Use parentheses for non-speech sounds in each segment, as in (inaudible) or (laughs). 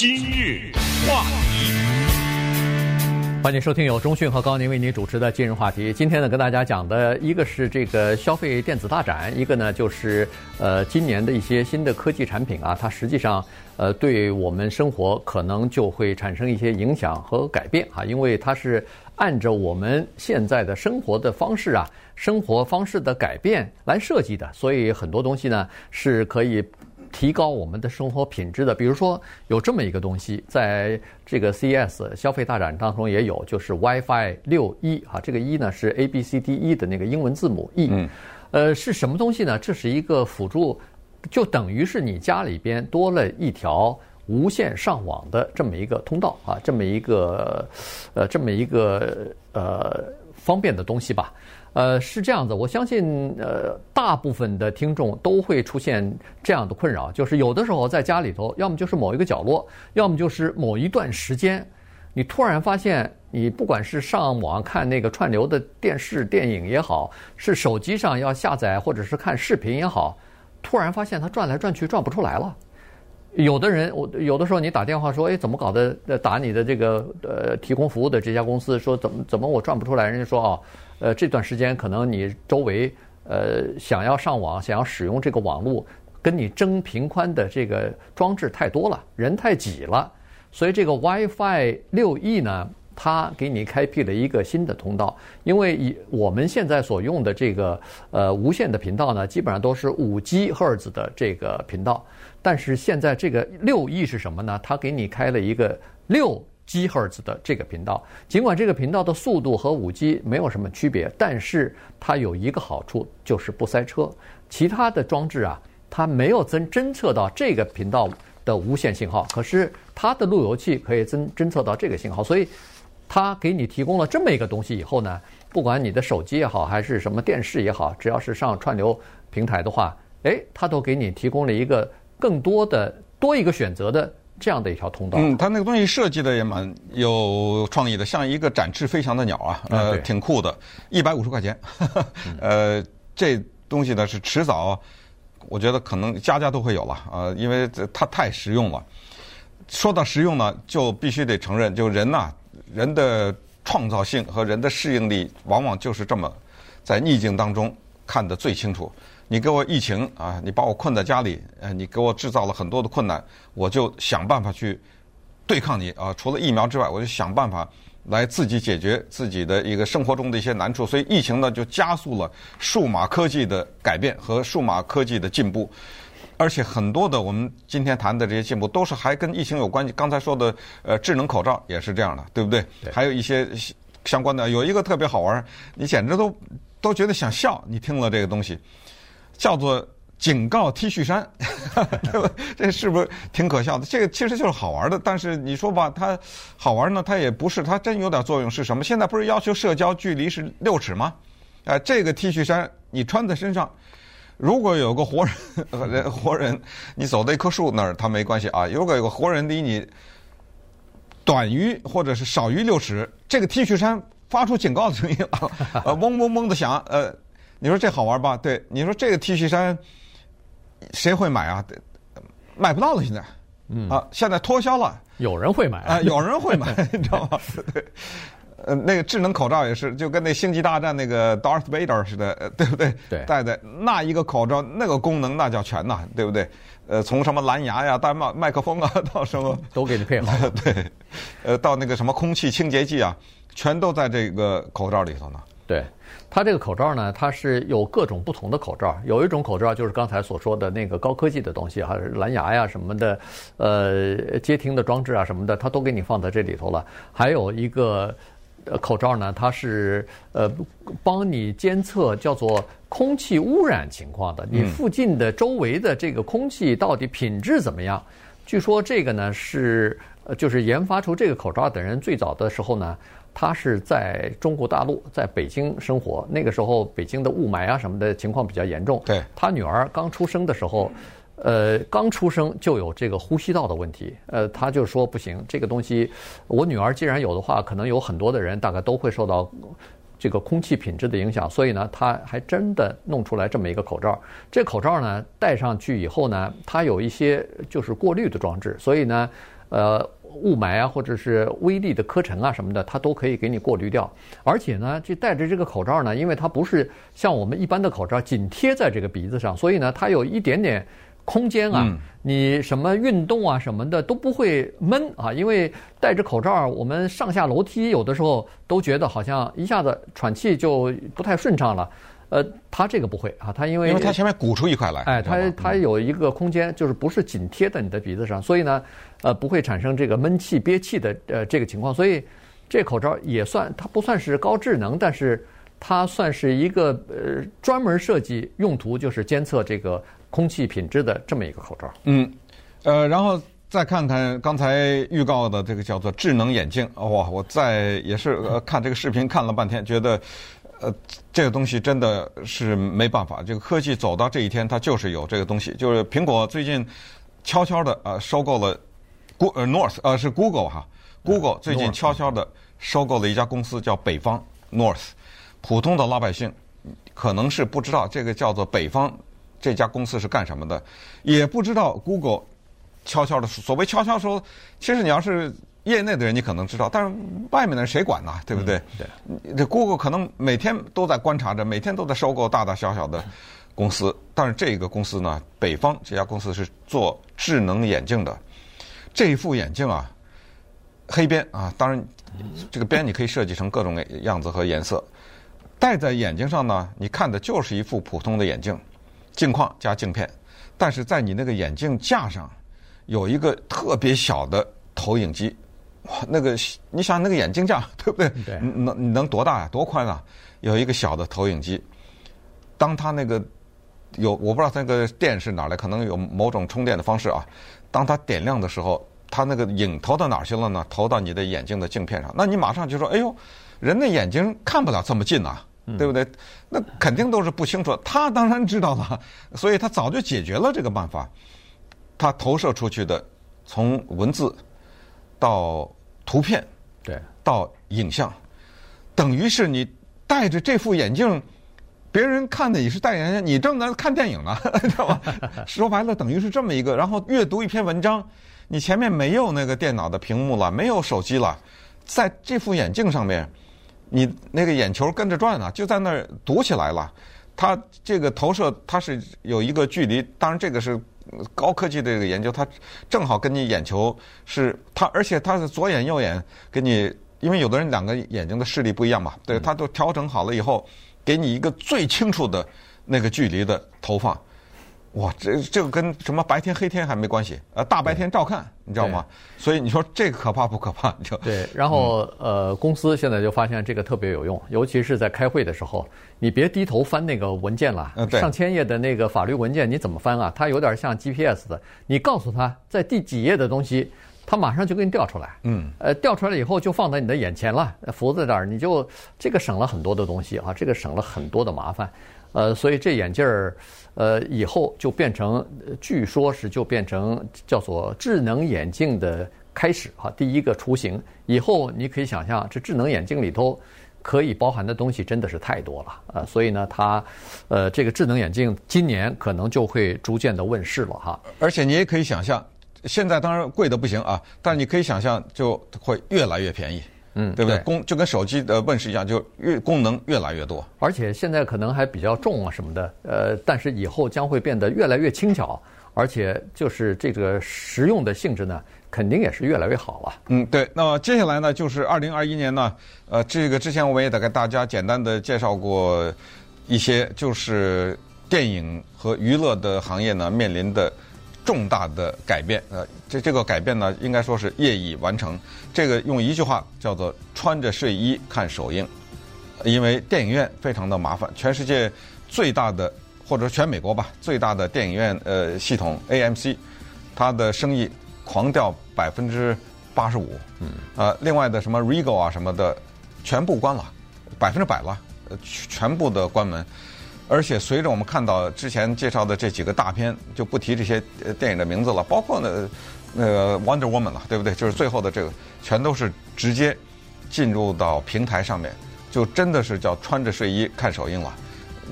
今日话题，欢迎收听由中讯和高宁为您主持的今日话题。今天呢，跟大家讲的一个是这个消费电子大展，一个呢就是呃今年的一些新的科技产品啊，它实际上呃对我们生活可能就会产生一些影响和改变啊，因为它是按照我们现在的生活的方式啊，生活方式的改变来设计的，所以很多东西呢是可以。提高我们的生活品质的，比如说有这么一个东西，在这个 CES 消费大展当中也有，就是 WiFi 六一啊，这个一呢是 A B C D E 的那个英文字母 E，嗯，呃，是什么东西呢？这是一个辅助，就等于是你家里边多了一条无线上网的这么一个通道啊，这么一个呃，这么一个呃方便的东西吧。呃，是这样子，我相信，呃，大部分的听众都会出现这样的困扰，就是有的时候在家里头，要么就是某一个角落，要么就是某一段时间，你突然发现，你不管是上网看那个串流的电视、电影也好，是手机上要下载或者是看视频也好，突然发现它转来转去转不出来了。有的人，我有的时候你打电话说，哎，怎么搞的？打你的这个呃提供服务的这家公司说，怎么怎么我转不出来？人家说啊。哦呃，这段时间可能你周围呃想要上网、想要使用这个网络，跟你争频宽的这个装置太多了，人太挤了，所以这个 WiFi 六 E 呢，它给你开辟了一个新的通道。因为以我们现在所用的这个呃无线的频道呢，基本上都是五 G 赫兹的这个频道，但是现在这个六 E 是什么呢？它给你开了一个六。吉赫兹的这个频道，尽管这个频道的速度和五 G 没有什么区别，但是它有一个好处，就是不塞车。其他的装置啊，它没有侦侦测到这个频道的无线信号，可是它的路由器可以侦侦测到这个信号，所以它给你提供了这么一个东西以后呢，不管你的手机也好，还是什么电视也好，只要是上串流平台的话，诶，它都给你提供了一个更多的多一个选择的。这样的一条通道，嗯，它那个东西设计的也蛮有创意的，像一个展翅飞翔的鸟啊，呃，挺酷的，一百五十块钱，呵呵 (laughs) 呃，这东西呢是迟早，我觉得可能家家都会有了啊，呃，因为它太实用了。说到实用呢，就必须得承认，就人呐，人的创造性和人的适应力，往往就是这么在逆境当中看得最清楚。你给我疫情啊，你把我困在家里，呃，你给我制造了很多的困难，我就想办法去对抗你啊。除了疫苗之外，我就想办法来自己解决自己的一个生活中的一些难处。所以疫情呢，就加速了数码科技的改变和数码科技的进步。而且很多的我们今天谈的这些进步，都是还跟疫情有关系。刚才说的呃，智能口罩也是这样的，对不对？对。还有一些相关的，有一个特别好玩，你简直都都觉得想笑。你听了这个东西。叫做警告 T 恤衫，(laughs) 对吧？这是不是挺可笑的？这个其实就是好玩的，但是你说吧，它好玩呢，它也不是，它真有点作用是什么？现在不是要求社交距离是六尺吗？哎，这个 T 恤衫你穿在身上，如果有个活人，活人，你走到一棵树那儿，它没关系啊。如果有个活人离你短于或者是少于六尺，这个 T 恤衫发出警告的声音了，(laughs) 呃，嗡嗡嗡的响，呃。你说这好玩吧？对，你说这个 T 恤衫谁会买啊？买不到了，现在，嗯啊，现在脱销了。有人会买啊，有人会买，(laughs) 你知道吗？对，呃，那个智能口罩也是，就跟那星际大战那个 Darth Vader 似的，对不对？对，戴的那一个口罩，那个功能那叫全呐，对不对？呃，从什么蓝牙呀，带麦麦克风啊，(laughs) 到什么都给你配好。(laughs) 对，呃，到那个什么空气清洁剂啊，全都在这个口罩里头呢。对。它这个口罩呢，它是有各种不同的口罩。有一种口罩就是刚才所说的那个高科技的东西，还是蓝牙呀什么的，呃，接听的装置啊什么的，它都给你放在这里头了。还有一个口罩呢，它是呃帮你监测叫做空气污染情况的，你附近的周围的这个空气到底品质怎么样？据说这个呢是呃就是研发出这个口罩的人最早的时候呢。他是在中国大陆，在北京生活。那个时候，北京的雾霾啊什么的情况比较严重。对，他女儿刚出生的时候，呃，刚出生就有这个呼吸道的问题。呃，他就说不行，这个东西，我女儿既然有的话，可能有很多的人大概都会受到这个空气品质的影响。所以呢，他还真的弄出来这么一个口罩。这口罩呢，戴上去以后呢，它有一些就是过滤的装置，所以呢。呃雾霾啊，或者是微粒的颗尘啊什么的，它都可以给你过滤掉。而且呢，就戴着这个口罩呢，因为它不是像我们一般的口罩紧贴在这个鼻子上，所以呢，它有一点点空间啊，你什么运动啊什么的都不会闷啊。因为戴着口罩，我们上下楼梯有的时候都觉得好像一下子喘气就不太顺畅了。呃，它这个不会啊，它因为因为它前面鼓出一块来，哎，它它有一个空间，就是不是紧贴在你的鼻子上，所以呢，呃，不会产生这个闷气憋气的呃这个情况，所以这口罩也算它不算是高智能，但是它算是一个呃专门设计用途就是监测这个空气品质的这么一个口罩。嗯，呃，然后再看看刚才预告的这个叫做智能眼镜，哇，我在也是呃看这个视频看了半天，觉得。呃，这个东西真的是没办法。这个科技走到这一天，它就是有这个东西。就是苹果最近悄悄的呃收购了，Go 呃 North 呃是 Google 哈，Google 最近悄悄的收购了一家公司叫北方 North。普通的老百姓可能是不知道这个叫做北方这家公司是干什么的，也不知道 Google 悄悄的所谓悄悄说，其实你要是。业内的人你可能知道，但是外面的人谁管呢？对不对？嗯、对。这 Google 可能每天都在观察着，每天都在收购大大小小的公司。但是这个公司呢，北方这家公司是做智能眼镜的。这一副眼镜啊，黑边啊，当然这个边你可以设计成各种样子和颜色。戴在眼睛上呢，你看的就是一副普通的眼镜，镜框加镜片。但是在你那个眼镜架上有一个特别小的投影机。哇，那个你想那个眼镜架对不对？对。能你能多大呀？多宽啊？有一个小的投影机，当它那个有我不知道那个电是哪来，可能有某种充电的方式啊。当它点亮的时候，它那个影投到哪儿去了呢？投到你的眼镜的镜片上。那你马上就说：“哎呦，人的眼睛看不了这么近呐，对不对？”那肯定都是不清楚。他当然知道了，所以他早就解决了这个办法。他投射出去的从文字。到图片，对，到影像，等于是你戴着这副眼镜，别人看的也是戴眼镜，你正在看电影呢，(laughs) 知道吧？(laughs) 说白了，等于是这么一个。然后阅读一篇文章，你前面没有那个电脑的屏幕了，没有手机了，在这副眼镜上面，你那个眼球跟着转啊，就在那儿读起来了。它这个投射，它是有一个距离，当然这个是。高科技的这个研究，它正好跟你眼球是它，而且它的左眼右眼给你，因为有的人两个眼睛的视力不一样嘛，对，它都调整好了以后，给你一个最清楚的那个距离的投放。哇，这这个跟什么白天黑天还没关系，呃，大白天照看，你知道吗？所以你说这个可怕不可怕？就对。然后呃，公司现在就发现这个特别有用，尤其是在开会的时候，你别低头翻那个文件了，上千页的那个法律文件你怎么翻啊？它有点像 GPS 的，你告诉他在第几页的东西，它马上就给你调出来。嗯。呃，调出来以后就放在你的眼前了，浮在这儿，你就这个省了很多的东西啊，这个省了很多的麻烦。呃，所以这眼镜儿。呃，以后就变成，据说是就变成叫做智能眼镜的开始哈，第一个雏形。以后你可以想象，这智能眼镜里头可以包含的东西真的是太多了啊！所以呢，它，呃，这个智能眼镜今年可能就会逐渐的问世了哈。而且你也可以想象，现在当然贵的不行啊，但你可以想象就会越来越便宜。嗯，对不对？功就跟手机的问世一样，就越功能越来越多。而且现在可能还比较重啊什么的，呃，但是以后将会变得越来越轻巧，而且就是这个实用的性质呢，肯定也是越来越好了。嗯，对。那么接下来呢，就是二零二一年呢，呃，这个之前我们也得给大家简单的介绍过一些，就是电影和娱乐的行业呢面临的。重大的改变，呃，这这个改变呢，应该说是业已完成。这个用一句话叫做“穿着睡衣看首映”，因为电影院非常的麻烦。全世界最大的，或者全美国吧，最大的电影院呃系统 AMC，它的生意狂掉百分之八十五。嗯。呃，另外的什么 Regal 啊什么的，全部关了，百分之百了，呃，全部的关门。而且随着我们看到之前介绍的这几个大片，就不提这些电影的名字了，包括那那个 Wonder Woman 了，对不对？就是最后的这个，全都是直接进入到平台上面，就真的是叫穿着睡衣看首映了。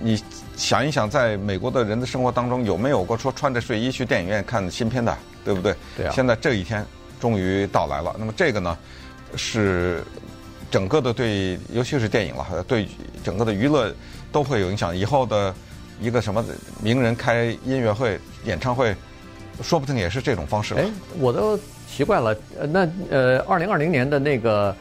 你想一想，在美国的人的生活当中，有没有过说穿着睡衣去电影院看新片的，对不对？对啊。现在这一天终于到来了。那么这个呢，是整个的对，尤其是电影了，对整个的娱乐都会有影响。以后的一个什么名人开音乐会、演唱会，说不定也是这种方式。哎，我都奇怪了，那呃，二零二零年的那个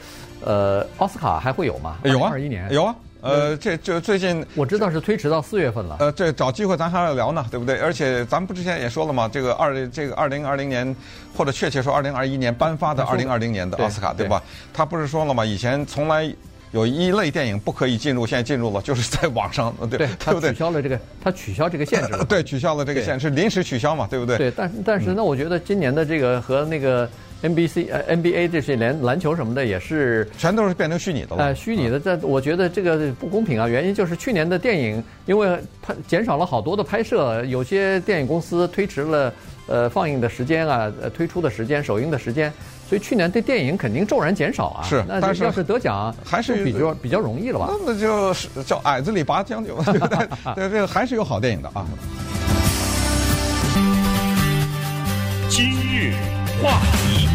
呃奥斯卡还会有吗？有啊，二一年有啊。呃，这这最近我知道是推迟到四月份了。呃，这找机会咱还要聊呢，对不对？而且咱们不之前也说了嘛？这个二这个二零二零年，或者确切说二零二一年颁发的二零二零年的奥斯卡，对吧？他不是说了嘛？以前从来有一类电影不可以进入，现在进入了，就是在网上，(laughs) 对对不对？取消了这个，他取消这个限制了。(laughs) 对，取消了这个限制，是临时取消嘛，对不对？对，但但是那我觉得今年的这个和那个。NBC 呃 NBA 这些连篮球什么的也是全都是变成虚拟的了。呃，虚拟的，这我觉得这个不公平啊！原因就是去年的电影因为拍减少了好多的拍摄，有些电影公司推迟了呃放映的时间啊，呃推出的时间、首映的时间，所以去年对电影肯定骤然减少啊。是，但是要是得奖还是比较比较容易了吧？那就是叫矮子里拔将军，对 (laughs) 不对？对，这个还是有好电影的啊。今日话题。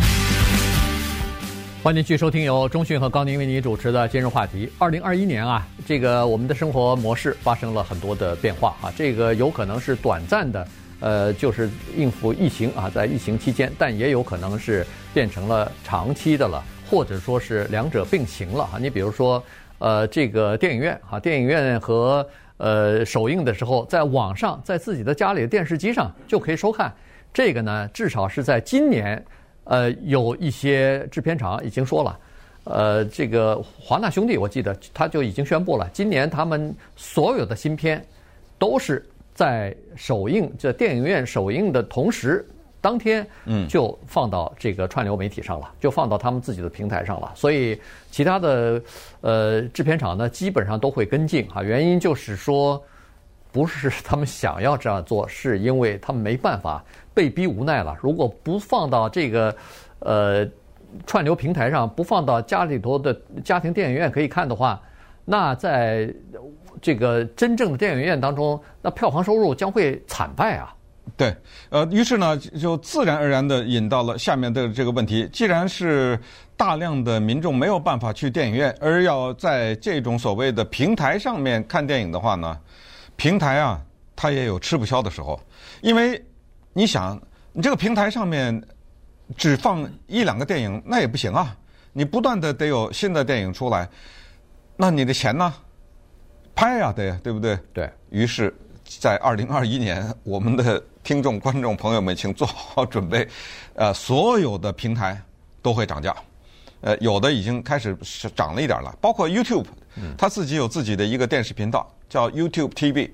欢迎继续收听由中讯和高宁为你主持的今日话题。二零二一年啊，这个我们的生活模式发生了很多的变化啊，这个有可能是短暂的，呃，就是应付疫情啊，在疫情期间，但也有可能是变成了长期的了，或者说是两者并行了啊。你比如说，呃，这个电影院啊，电影院和呃首映的时候，在网上，在自己的家里的电视机上就可以收看。这个呢，至少是在今年。呃，有一些制片厂已经说了，呃，这个华纳兄弟，我记得他就已经宣布了，今年他们所有的新片都是在首映，这电影院首映的同时，当天嗯就放到这个串流媒体上了，就放到他们自己的平台上了。所以其他的呃制片厂呢，基本上都会跟进啊。原因就是说，不是他们想要这样做，是因为他们没办法。被逼无奈了。如果不放到这个，呃，串流平台上，不放到家里头的家庭电影院可以看的话，那在这个真正的电影院当中，那票房收入将会惨败啊。对，呃，于是呢，就自然而然地引到了下面的这个问题。既然是大量的民众没有办法去电影院，而要在这种所谓的平台上面看电影的话呢，平台啊，它也有吃不消的时候，因为。你想，你这个平台上面只放一两个电影，那也不行啊！你不断的得有新的电影出来，那你的钱呢？拍呀，得，对不对？对。于是，在二零二一年，我们的听众、观众朋友们，请做好准备，呃，所有的平台都会涨价，呃，有的已经开始涨了一点了，包括 YouTube，它自己有自己的一个电视频道，叫 YouTube TV，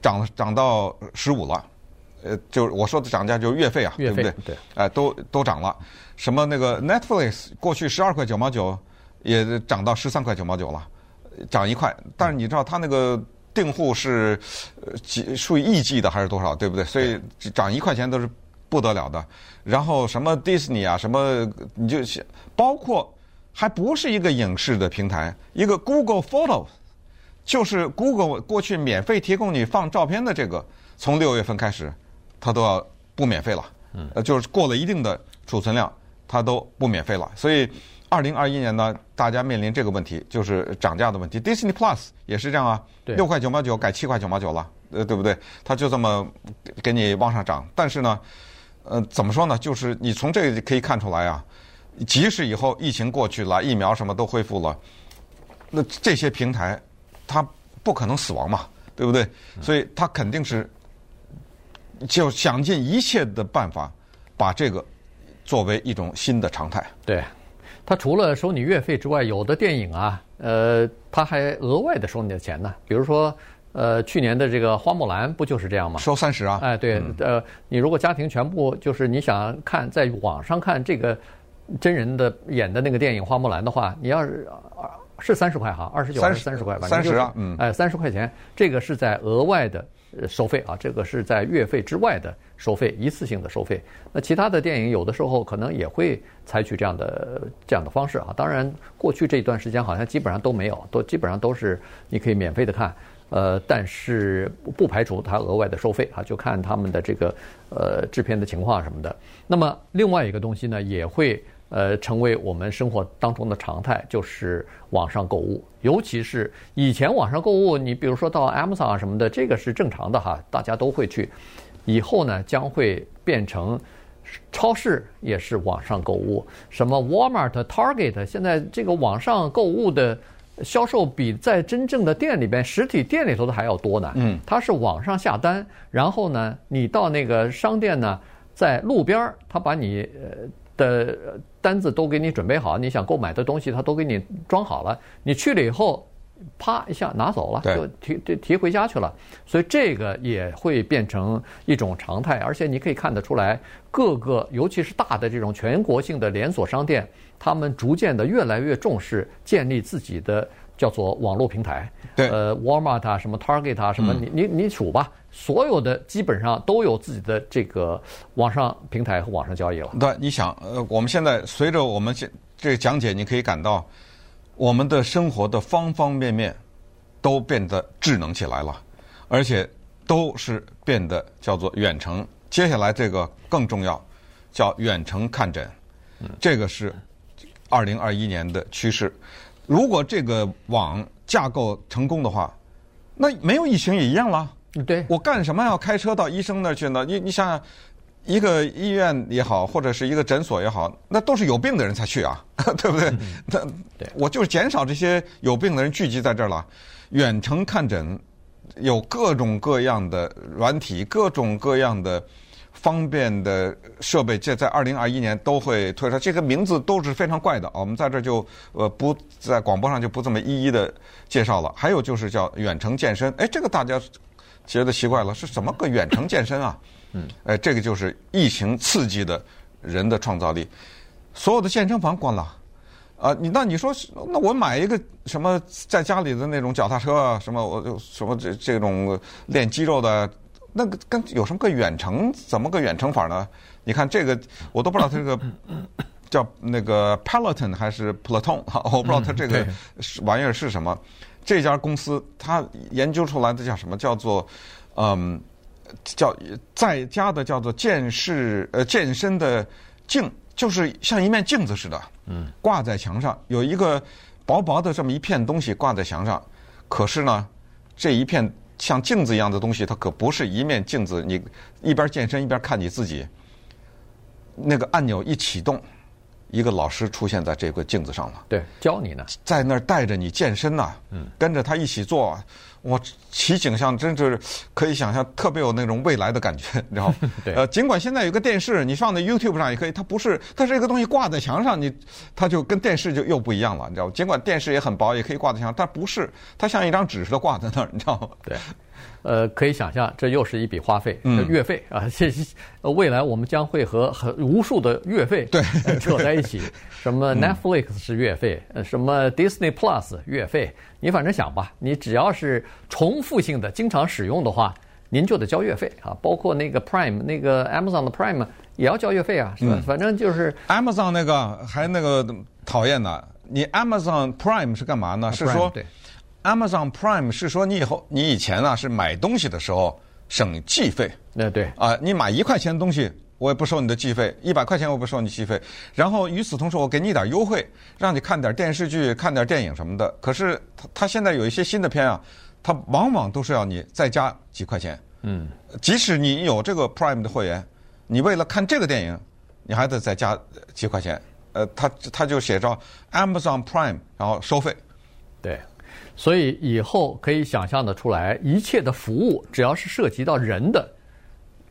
涨涨到十五了。呃，就是我说的涨价就是月费啊，费，对不对？对，哎，都都涨了。什么那个 Netflix 过去十二块九毛九，也涨到十三块九毛九了，涨一块。但是你知道它那个订户是几数以亿计的还是多少，对不对？所以涨一块钱都是不得了的。然后什么 Disney 啊，什么你就包括还不是一个影视的平台，一个 Google Photos，就是 Google 过去免费提供你放照片的这个，从六月份开始。它都要不免费了，呃，就是过了一定的储存量，它都不免费了。所以，二零二一年呢，大家面临这个问题，就是涨价的问题。Disney Plus 也是这样啊，六块九毛九改七块九毛九了，呃，对不对？它就这么给你往上涨。但是呢，呃，怎么说呢？就是你从这个可以看出来啊，即使以后疫情过去了，疫苗什么都恢复了，那这些平台它不可能死亡嘛，对不对？所以它肯定是。就想尽一切的办法，把这个作为一种新的常态。对，他除了收你月费之外，有的电影啊，呃，他还额外的收你的钱呢。比如说，呃，去年的这个《花木兰》不就是这样吗？收三十啊！哎，对，嗯、呃，你如果家庭全部就是你想看，在网上看这个真人的演的那个电影《花木兰》的话，你要是是三十块哈，二十九还是三十块吧？三十啊，嗯，哎，三十块钱，这个是在额外的。呃，收费啊，这个是在月费之外的收费，一次性的收费。那其他的电影有的时候可能也会采取这样的这样的方式啊。当然，过去这一段时间好像基本上都没有，都基本上都是你可以免费的看。呃，但是不排除它额外的收费啊，就看他们的这个呃制片的情况什么的。那么另外一个东西呢，也会呃成为我们生活当中的常态，就是网上购物。尤其是以前网上购物，你比如说到 Amazon 啊什么的，这个是正常的哈，大家都会去。以后呢，将会变成超市也是网上购物，什么 Walmart、Target，现在这个网上购物的。销售比在真正的店里边、实体店里头的还要多呢。嗯，它是网上下单，然后呢，你到那个商店呢，在路边儿他把你呃的单子都给你准备好，你想购买的东西他都给你装好了，你去了以后，啪一下拿走了，就提提提回家去了。所以这个也会变成一种常态，而且你可以看得出来，各个尤其是大的这种全国性的连锁商店。他们逐渐的越来越重视建立自己的叫做网络平台，对，呃，Walmart 啊，什么 Target 啊，什么你你你数吧，所有的基本上都有自己的这个网上平台和网上交易了。对，你想，呃，我们现在随着我们这这个讲解，你可以感到我们的生活的方方面面都变得智能起来了，而且都是变得叫做远程。接下来这个更重要，叫远程看诊，这个是。二零二一年的趋势，如果这个网架构成功的话，那没有疫情也一样了。对，我干什么要开车到医生那儿去呢？你你想想，一个医院也好，或者是一个诊所也好，那都是有病的人才去啊，(laughs) 对不对？那我就是减少这些有病的人聚集在这儿了。远程看诊有各种各样的软体，各种各样的。方便的设备，这在二零二一年都会推出。这个名字都是非常怪的啊，我们在这就呃不在广播上就不这么一一的介绍了。还有就是叫远程健身，哎，这个大家觉得奇怪了，是什么个远程健身啊？(laughs) 嗯，哎，这个就是疫情刺激的人的创造力。所有的健身房关了，啊，你那你说，那我买一个什么在家里的那种脚踏车啊，什么我就什么这这种练肌肉的。那个跟有什么个远程？怎么个远程法呢？你看这个，我都不知道它这个 (laughs) 叫那个 Peloton 还是 Platon 哈，我不知道它这个玩意儿是什么。这家公司它研究出来的叫什么？叫做嗯，叫在家的叫做健视呃健身的镜，就是像一面镜子似的，嗯，挂在墙上，有一个薄薄的这么一片东西挂在墙上。可是呢，这一片。像镜子一样的东西，它可不是一面镜子。你一边健身一边看你自己，那个按钮一启动，一个老师出现在这个镜子上了。对，教你呢，在那儿带着你健身呐，嗯，跟着他一起做。我其景象真是可以想象，特别有那种未来的感觉，你知道。(laughs) 呃，尽管现在有个电视，你放在 YouTube 上也可以，它不是，它是一个东西挂在墙上，你它就跟电视就又不一样了，你知道吗？尽管电视也很薄，也可以挂在墙上，但不是，它像一张纸似的挂在那儿，你知道吗？对。呃，可以想象，这又是一笔花费，月费啊。(laughs) 这未来我们将会和很无数的月费对扯在一起。(laughs) 什么 Netflix 是月费，什么 Disney Plus 月费，你反正想吧，你只要是重复性的、经常使用的话，您就得交月费啊。包括那个 Prime，那个 Amazon 的 Prime 也要交月费啊，是吧？反正就是 Amazon 那个还那个讨厌呢。你 Amazon Prime 是干嘛呢？是说。Amazon Prime 是说你以后你以前啊是买东西的时候省计费，那对啊，你买一块钱的东西我也不收你的计费，一百块钱我不收你计费，然后与此同时我给你一点优惠，让你看点电视剧、看点电影什么的。可是他他现在有一些新的片啊，他往往都是要你再加几块钱。嗯，即使你有这个 Prime 的会员，你为了看这个电影，你还得再加几块钱。呃，他他就写着 Amazon Prime，然后收费。对。所以以后可以想象的出来，一切的服务只要是涉及到人的，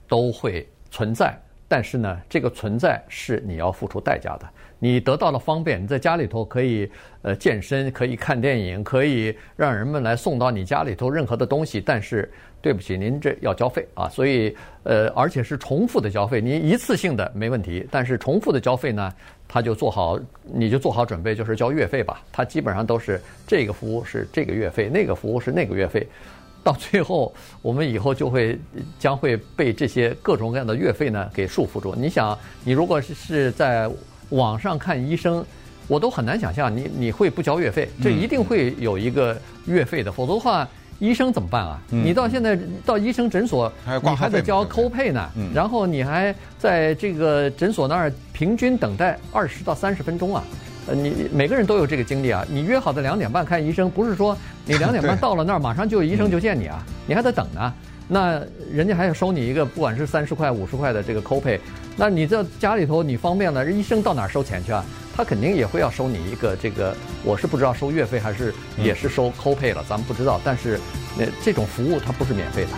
都会存在。但是呢，这个存在是你要付出代价的。你得到了方便，你在家里头可以呃健身，可以看电影，可以让人们来送到你家里头任何的东西。但是对不起，您这要交费啊。所以呃，而且是重复的交费。您一次性的没问题，但是重复的交费呢？他就做好，你就做好准备，就是交月费吧。他基本上都是这个服务是这个月费，那个服务是那个月费。到最后，我们以后就会将会被这些各种各样的月费呢给束缚住。你想，你如果是是在网上看医生，我都很难想象你你会不交月费，这一定会有一个月费的，否则的话。医生怎么办啊？嗯、你到现在到医生诊所，还你还得交 copay 呢，嗯、然后你还在这个诊所那儿平均等待二十到三十分钟啊。呃，你每个人都有这个经历啊。你约好的两点半看医生，不是说你两点半 (laughs) 到了那儿马上就医生就见你啊，你还得等呢。那人家还要收你一个，不管是三十块、五十块的这个 copay，那你在家里头你方便了，医生到哪儿收钱去啊？他肯定也会要收你一个这个，我是不知道收月费还是也是收 copay 了，咱们不知道。但是，那这种服务它不是免费的。